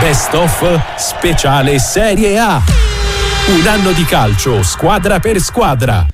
Best of Speciale Serie A. Un anno di calcio, squadra per squadra.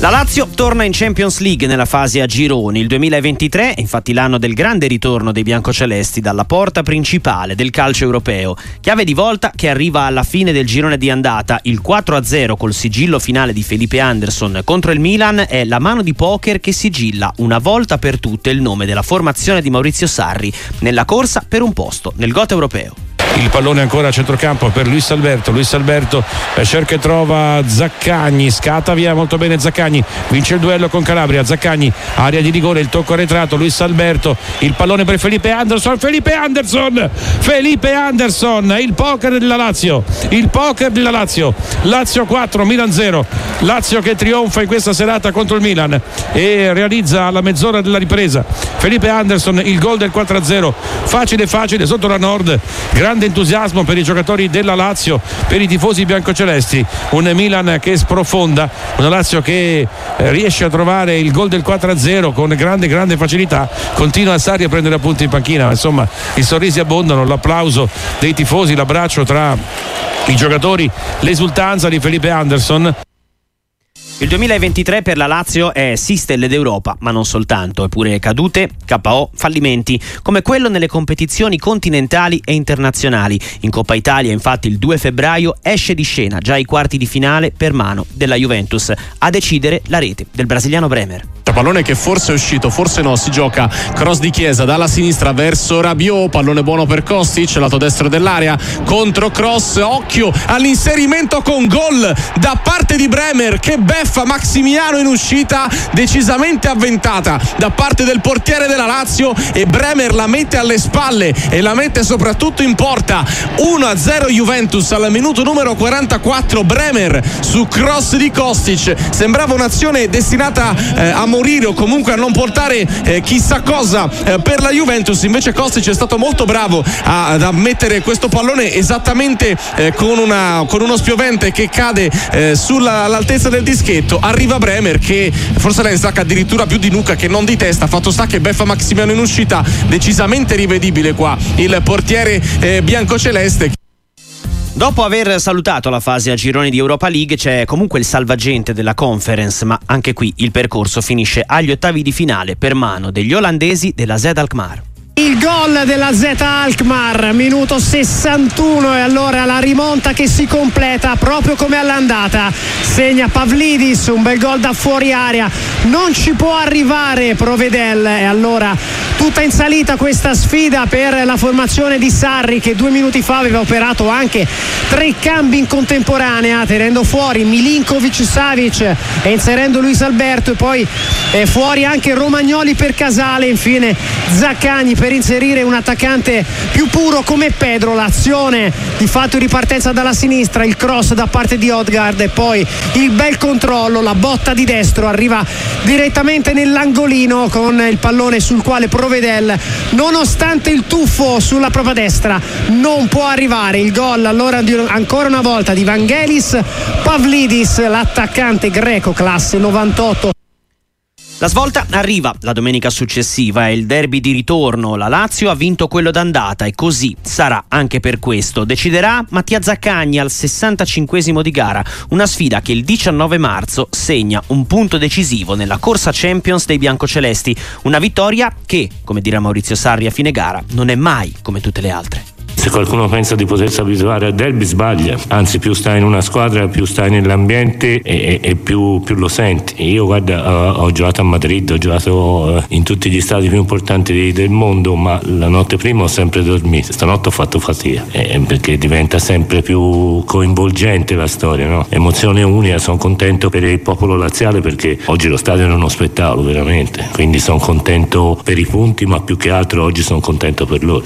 La Lazio torna in Champions League nella fase a gironi. Il 2023 è infatti l'anno del grande ritorno dei biancocelesti dalla porta principale del calcio europeo. Chiave di volta che arriva alla fine del girone di andata. Il 4-0 col sigillo finale di Felipe Anderson contro il Milan è la mano di poker che sigilla una volta per tutte il nome della formazione di Maurizio Sarri nella corsa per un posto nel GOT europeo il pallone ancora a centrocampo per Luis Alberto. Luis Alberto cerca e trova Zaccagni. Scatta via molto bene Zaccagni. Vince il duello con Calabria. Zaccagni area di rigore il tocco arretrato. Luis Alberto il pallone per Felipe Anderson. Felipe Anderson! Felipe Anderson! Il poker della Lazio. Il poker della Lazio. Lazio 4 Milan 0 Lazio che trionfa in questa serata contro il Milan e realizza alla mezz'ora della ripresa. Felipe Anderson il gol del 4-0 facile facile sotto la Nord. Grande grande entusiasmo per i giocatori della Lazio, per i tifosi biancocelesti. Un Milan che sprofonda, una Lazio che eh, riesce a trovare il gol del 4-0 con grande, grande facilità. Continua Sarri a prendere appunti in panchina, insomma i sorrisi abbondano, l'applauso dei tifosi, l'abbraccio tra i giocatori, l'esultanza di Felipe Anderson. Il 2023 per la Lazio è sì stelle d'Europa, ma non soltanto, eppure cadute, KO, fallimenti, come quello nelle competizioni continentali e internazionali. In Coppa Italia, infatti, il 2 febbraio esce di scena già i quarti di finale per mano della Juventus, a decidere la rete del brasiliano Bremer. Pallone che forse è uscito, forse no, si gioca cross di Chiesa dalla sinistra verso Rabiot, pallone buono per Kostic, lato destro dell'area, contro cross, occhio all'inserimento con gol da parte di Bremer che beffa Maximiano in uscita decisamente avventata da parte del portiere della Lazio e Bremer la mette alle spalle e la mette soprattutto in porta. 1-0 Juventus al minuto numero 44 Bremer su cross di Kostic. Sembrava un'azione destinata eh, a morire o comunque a non portare eh, chissà cosa eh, per la Juventus. Invece Kostic è stato molto bravo a, ad mettere questo pallone esattamente eh, con, una, con, uno spiovente che cade eh, sull'altezza del dischetto arriva Bremer che forse la insacca addirittura più di nuca che non di testa fatto sta che beffa Maximiano in uscita decisamente rivedibile qua il portiere eh, biancoceleste Dopo aver salutato la fase a gironi di Europa League c'è comunque il salvagente della conference, ma anche qui il percorso finisce agli ottavi di finale per mano degli olandesi della Zed Alkmaar. Il gol della Z Alkmaar, minuto 61 e allora la rimonta che si completa proprio come all'andata. Segna Pavlidis, un bel gol da fuori area. Non ci può arrivare Provedel e allora tutta in salita questa sfida per la formazione di Sarri che due minuti fa aveva operato anche tre cambi in contemporanea tenendo fuori Milinkovic Savic e inserendo Luis Alberto e poi eh, fuori anche Romagnoli per Casale infine Zaccagni per inserire un attaccante più puro come Pedro. L'azione di fatto in ripartenza dalla sinistra il cross da parte di Odgard e poi il bel controllo la botta di destro arriva direttamente nell'angolino con il pallone sul quale Provedel. Nonostante il tuffo sulla propria destra non può arrivare il gol allora ancora una volta di Vangelis Pavlidis l'attaccante greco classe 98 la svolta arriva la domenica successiva, è il derby di ritorno, la Lazio ha vinto quello d'andata e così sarà anche per questo. Deciderà Mattia Zaccagni al 65 di gara, una sfida che il 19 marzo segna un punto decisivo nella corsa Champions dei biancocelesti, una vittoria che, come dirà Maurizio Sarri a fine gara, non è mai come tutte le altre. Se qualcuno pensa di potersi abituare a derby sbaglia, anzi più stai in una squadra, più stai nell'ambiente e, e, e più, più, lo senti. Io guarda, ho, ho, giocato a Madrid, ho giocato eh, in tutti gli stati più importanti del mondo, ma la notte prima ho sempre dormito, stanotte ho fatto fatica, eh, perché diventa sempre più coinvolgente la storia, no? emozione unica, sono contento per il popolo laziale perché oggi lo stadio è uno spettacolo veramente, quindi sono contento per i punti, ma più che altro oggi sono contento per loro.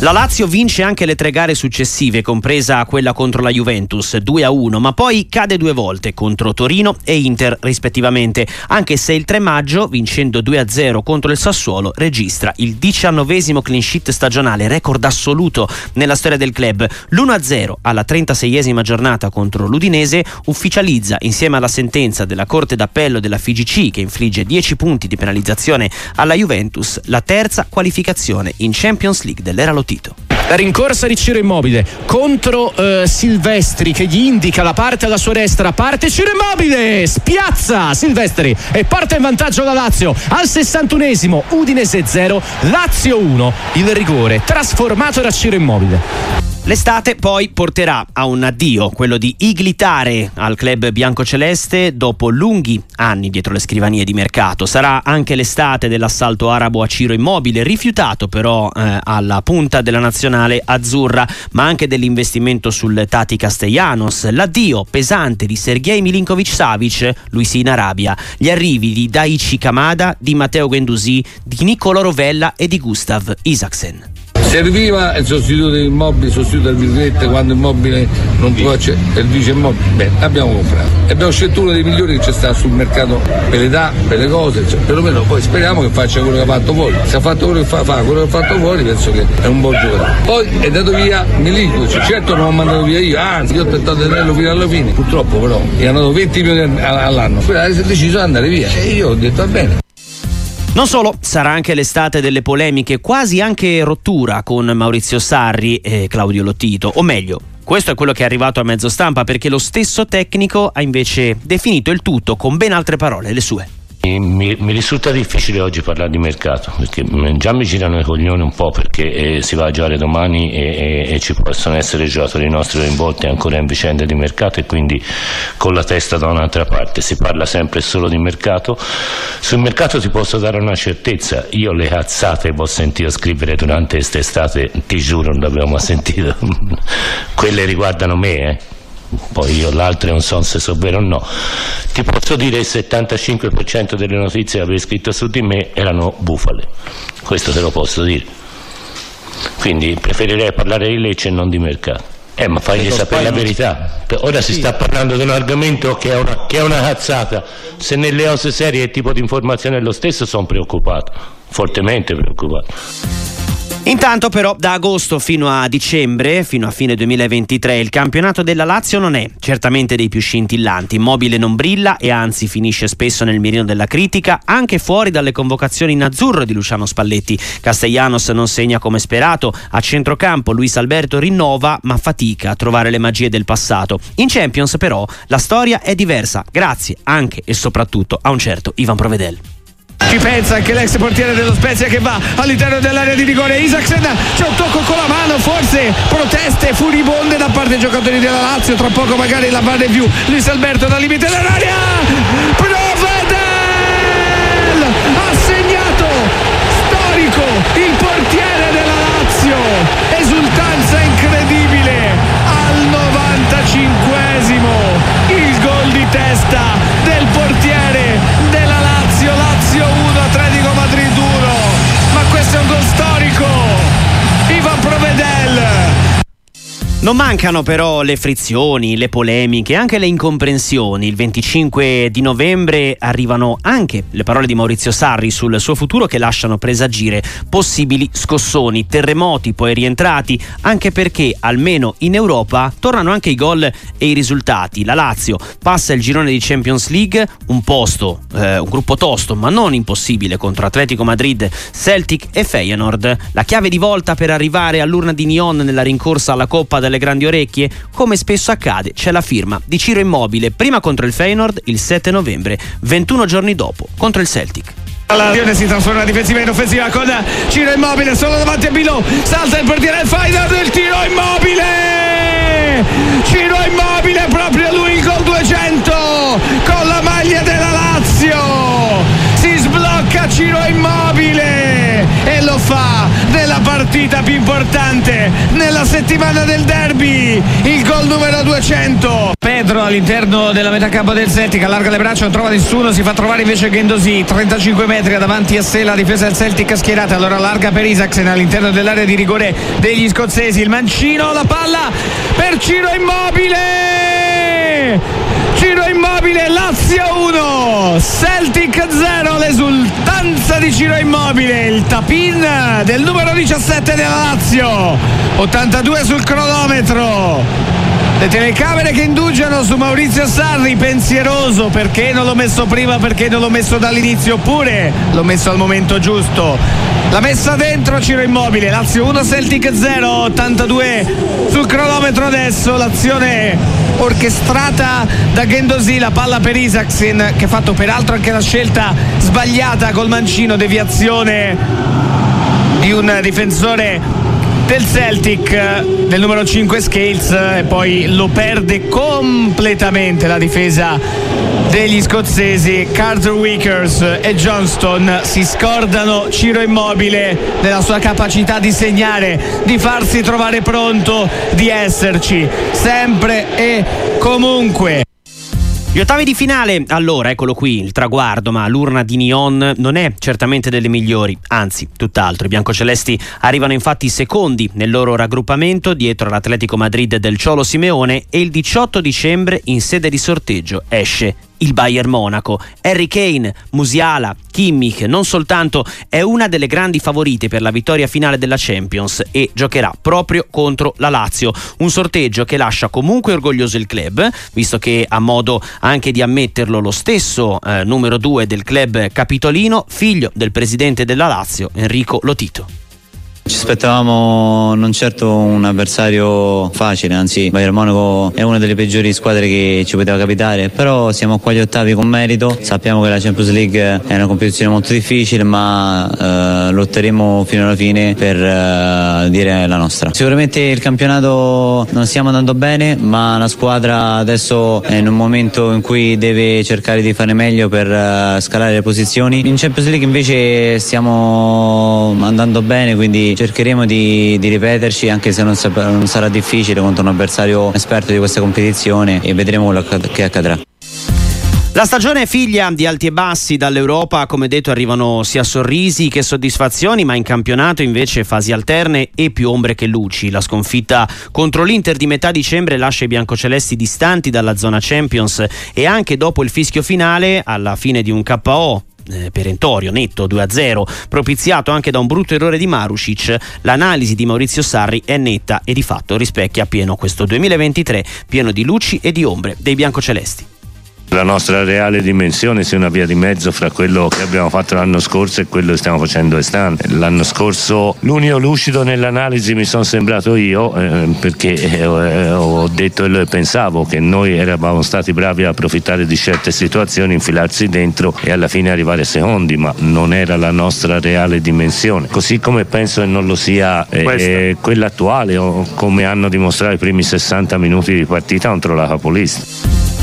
La Lazio vince anche le tre gare successive, compresa quella contro la Juventus 2 a 1, ma poi cade due volte contro Torino e Inter rispettivamente, anche se il 3 maggio, vincendo 2 a 0 contro il Sassuolo, registra il diciannovesimo clean sheet stagionale, record assoluto nella storia del club. L'1 a 0 alla 36esima giornata contro l'Udinese ufficializza, insieme alla sentenza della Corte d'Appello della FIGC che infligge 10 punti di penalizzazione alla Juventus, la terza qualificazione in Champions League dell'era Lotito. La rincorsa di Ciro Immobile contro eh, Silvestri che gli indica la parte alla sua destra. Parte Ciro Immobile, spiazza Silvestri e porta in vantaggio la Lazio al 61esimo. Udinese 0, Lazio 1. Il rigore trasformato da Ciro Immobile. L'estate poi porterà a un addio, quello di iglitare al club biancoceleste dopo lunghi anni dietro le scrivanie di mercato. Sarà anche l'estate dell'assalto arabo a Ciro Immobile, rifiutato però eh, alla punta della nazionale azzurra, ma anche dell'investimento sul Tati Castellanos, l'addio pesante di Sergei Milinkovic Savic, lui sì in Arabia, gli arrivi di Daichi Kamada, di Matteo Gendusi, di Niccolò Rovella e di Gustav Isaksen. Serviva il sostituto dell'immobile, il sostituto del virgolette quando immobile non può accedere, il vice immobile, bene, l'abbiamo comprato. E abbiamo scelto uno dei migliori che c'è stato sul mercato per l'età, per le cose, cioè, perlomeno poi speriamo che faccia quello che ha fatto fuori. Se ha fatto quello che fa, fa quello che ha fatto fuori, penso che è un buon giocatore. Poi è andato via Milinkovic, certo non l'ho mandato via io, anzi io ho tentato di tenerlo fino alla fine, purtroppo però gli hanno dato 20 milioni all'anno, poi ha deciso di andare via e io ho detto va bene. Non solo, sarà anche l'estate delle polemiche, quasi anche rottura con Maurizio Sarri e Claudio Lottito, o meglio, questo è quello che è arrivato a mezzo stampa perché lo stesso tecnico ha invece definito il tutto con ben altre parole, le sue. Mi, mi, risulta difficile oggi parlare di mercato perché mm, già mi girano i coglioni un po' perché eh, si va a giocare domani e, e, e, ci possono essere giocatori nostri coinvolti ancora in vicende di mercato e quindi con la testa da un'altra parte si parla sempre solo di mercato. Sul mercato ti posso dare una certezza, io le cazzate che ho sentito scrivere durante quest'estate, ti giuro non le avevo mai sentite, quelle riguardano me. Eh poi io l'altro non so se so vero o no, ti posso dire che il 75% delle notizie che avevi scritto su di me erano bufale, questo te lo posso dire. Quindi preferirei parlare di Lecce e non di mercato. Eh, ma fagli sapere la verità. Ora si sta parlando di un argomento che è una, che è una cazzata. Se nelle cose serie il tipo di informazione è lo stesso, sono preoccupato, fortemente preoccupato. Intanto però da agosto fino a dicembre, fino a fine 2023, il campionato della Lazio non è certamente dei più scintillanti. Immobile non brilla e anzi finisce spesso nel mirino della critica, anche fuori dalle convocazioni in azzurro di Luciano Spalletti. Castellanos non segna come sperato, a centrocampo Luis Alberto rinnova ma fatica a trovare le magie del passato. In Champions però la storia è diversa, grazie anche e soprattutto a un certo Ivan Provedel. Ci pensa anche l'ex portiere dello Spezia che va all'interno dell'area di rigore. Isaacsen c'è un tocco con la mano, forse proteste furibonde da parte dei giocatori della Lazio. Tra poco magari la va più. Luis Alberto dal limite dell'area. Provedel ha segnato storico il portiere della Lazio. Esultanza incredibile al 95esimo. Il gol di testa Lazio non mancano però le frizioni, le polemiche, anche le incomprensioni. Il 25 di novembre arrivano anche le parole di Maurizio Sarri sul suo futuro che lasciano presagire possibili scossoni, terremoti poi rientrati, anche perché almeno in Europa tornano anche i gol e i risultati. La Lazio passa il girone di Champions League, un posto, eh, un gruppo tosto ma non impossibile contro Atletico Madrid, Celtic e Feyenoord. La chiave di volta per arrivare all'urna di Nyon nella rincorsa alla Coppa delle grandi orecchie? Come spesso accade, c'è la firma di Ciro Immobile, prima contro il Feyenoord il 7 novembre, 21 giorni dopo contro il Celtic. La si trasforma difensiva in offensiva con Ciro Immobile solo davanti a Bilò salta il portiere del Feyenoord il tiro Immobile Ciro Immobile proprio lui il gol 200 con la maglia della Lazio si sblocca Ciro Immobile e lo fa partita più importante nella settimana del derby il gol numero 200 Pedro all'interno della metà campo del Celtic allarga le braccia non trova nessuno si fa trovare invece Gendosi 35 metri davanti a sé la difesa del Celtic schierata allora allarga per Isaacsen all'interno dell'area di rigore degli scozzesi il mancino la palla per Ciro Immobile! Ciro Immobile Lazio 1 Celtic 0 l'esultanza di Ciro Immobile il tapin del numero 17 della Lazio. 82 sul cronometro. Le telecamere che indugiano su Maurizio Sarri pensieroso perché non l'ho messo prima perché non l'ho messo dall'inizio oppure l'ho messo al momento giusto La messa dentro Ciro Immobile, Lazio 1 Celtic 0, 82 sul cronometro adesso, l'azione orchestrata da Gendosi, la palla per Isaacsen che ha fatto peraltro anche la scelta sbagliata col mancino, deviazione di un difensore del Celtic del numero 5 Scales e poi lo perde completamente la difesa degli scozzesi. Carter Wickers e Johnston si scordano. Ciro Immobile della sua capacità di segnare di farsi trovare pronto di esserci sempre e comunque gli ottavi di finale, allora eccolo qui, il traguardo, ma l'urna di Nyon non è certamente delle migliori, anzi, tutt'altro. I biancocelesti arrivano infatti secondi nel loro raggruppamento dietro l'Atletico Madrid del Ciolo Simeone e il 18 dicembre in sede di sorteggio esce il Bayern Monaco. Harry Kane, Musiala, Kimmich non soltanto è una delle grandi favorite per la vittoria finale della Champions e giocherà proprio contro la Lazio. Un sorteggio che lascia comunque orgoglioso il club, visto che ha modo anche di ammetterlo lo stesso eh, numero 2 del club capitolino, figlio del presidente della Lazio, Enrico Lotito. Ci aspettavamo non certo un avversario facile, anzi Bayern Monaco è una delle peggiori squadre che ci poteva capitare, però siamo qua agli ottavi con merito, sappiamo che la Champions League è una competizione molto difficile ma eh, lotteremo fino alla fine per eh, dire la nostra. Sicuramente il campionato non stiamo andando bene ma la squadra adesso è in un momento in cui deve cercare di fare meglio per eh, scalare le posizioni. In Champions League invece stiamo andando bene quindi cercheremo di, di ripeterci anche se non, non, sarà difficile contro un avversario esperto di questa competizione e vedremo quello che accadrà. La stagione è figlia di alti e bassi, dall'Europa come detto arrivano sia sorrisi che soddisfazioni, ma in campionato invece fasi alterne e più ombre che luci. La sconfitta contro l'Inter di metà dicembre lascia i biancocelesti distanti dalla zona Champions e anche dopo il fischio finale, alla fine di un KO eh, perentorio, netto 2-0, propiziato anche da un brutto errore di Marusic, l'analisi di Maurizio Sarri è netta e di fatto rispecchia pieno questo 2023 pieno di luci e di ombre dei biancocelesti la nostra reale dimensione sia una via di mezzo fra quello che abbiamo fatto l'anno scorso e quello che stiamo facendo quest'anno. L'anno scorso l'unico lucido nell'analisi mi sono sembrato io eh, perché eh, ho detto e pensavo che noi eravamo stati bravi a approfittare di certe situazioni, infilarsi dentro e alla fine arrivare secondi, ma non era la nostra reale dimensione. Così come penso che non lo sia eh, quella attuale o come hanno dimostrato i primi 60 minuti di partita contro la capolista.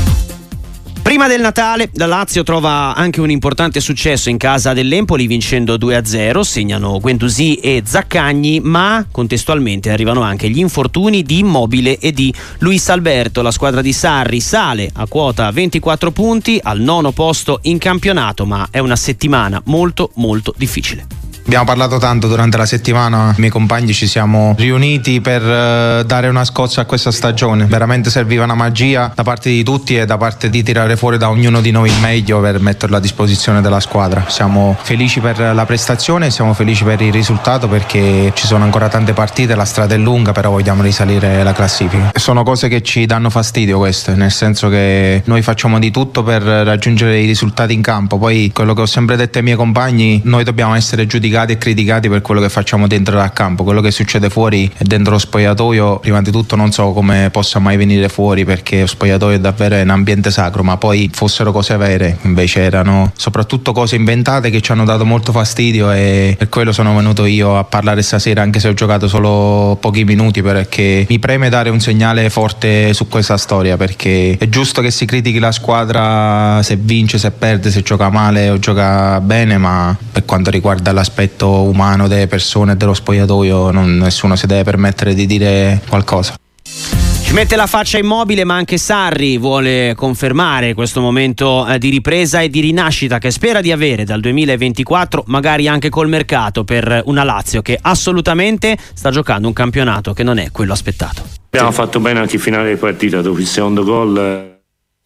Prima del Natale la Lazio trova anche un importante successo in casa dell'Empoli vincendo 2-0, segnano Guendouzi e Zaccagni, ma contestualmente arrivano anche gli infortuni di Immobile e di Luis Alberto. La squadra di Sarri sale a quota 24 punti al nono posto in campionato, ma è una settimana molto molto difficile. Abbiamo parlato tanto durante la settimana, i miei compagni ci siamo riuniti per uh, dare una scossa a questa stagione. Veramente serviva una magia da parte di tutti e da parte di tirare fuori da ognuno di noi il meglio per metterlo a disposizione della squadra. Siamo felici per la prestazione, siamo felici per il risultato perché ci sono ancora tante partite, la strada è lunga, però vogliamo risalire la classifica. Sono cose che ci danno fastidio queste, nel senso che noi facciamo di tutto per raggiungere i risultati in campo. Poi quello che ho sempre detto ai miei compagni, noi dobbiamo essere giudicati giudicati e criticati per quello che facciamo dentro dal campo. Quello che succede fuori e dentro lo spogliatoio, prima di tutto non so come possa mai venire fuori perché lo spogliatoio è davvero un ambiente sacro, ma poi fossero cose vere, invece erano soprattutto cose inventate che ci hanno dato molto fastidio e per quello sono venuto io a parlare stasera anche se ho giocato solo pochi minuti perché mi preme dare un segnale forte su questa storia perché è giusto che si critichi la squadra se vince, se perde, se gioca male o gioca bene, ma per quanto riguarda l'aspetto l'aspetto umano delle persone e dello spogliatoio non, nessuno si deve permettere di dire qualcosa. Ci mette la faccia immobile, ma anche Sarri vuole confermare questo momento eh, di ripresa e di rinascita che spera di avere dal 2024, magari anche col mercato, per una Lazio che assolutamente sta giocando un campionato che non è quello aspettato. Abbiamo fatto bene anche in finale di partita, dopo il secondo gol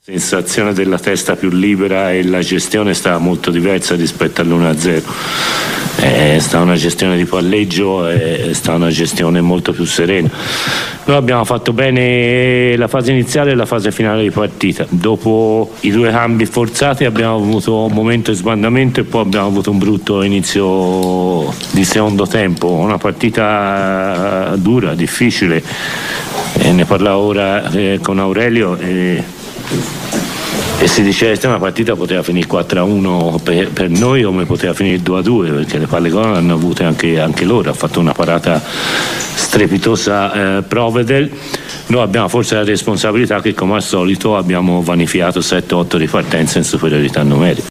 sensazione della testa più libera e la gestione stava molto diversa rispetto all'1-0 è stata una gestione di palleggio è stata una gestione molto più serena. Noi abbiamo fatto bene la fase iniziale e la fase finale di partita. Dopo i due cambi forzati abbiamo avuto un momento di sbandamento e poi abbiamo avuto un brutto inizio di secondo tempo. Una partita dura, difficile. E ne parlavo ora eh, con Aurelio e, e si diceva che una partita poteva finire 4-1 per, per, noi come poteva finire 2-2 perché le palle gol hanno avute anche, anche, loro ha fatto una parata strepitosa eh, Provedel. Noi abbiamo forse la responsabilità che come al solito abbiamo vanificato 7-8 ripartenze in superiorità numerica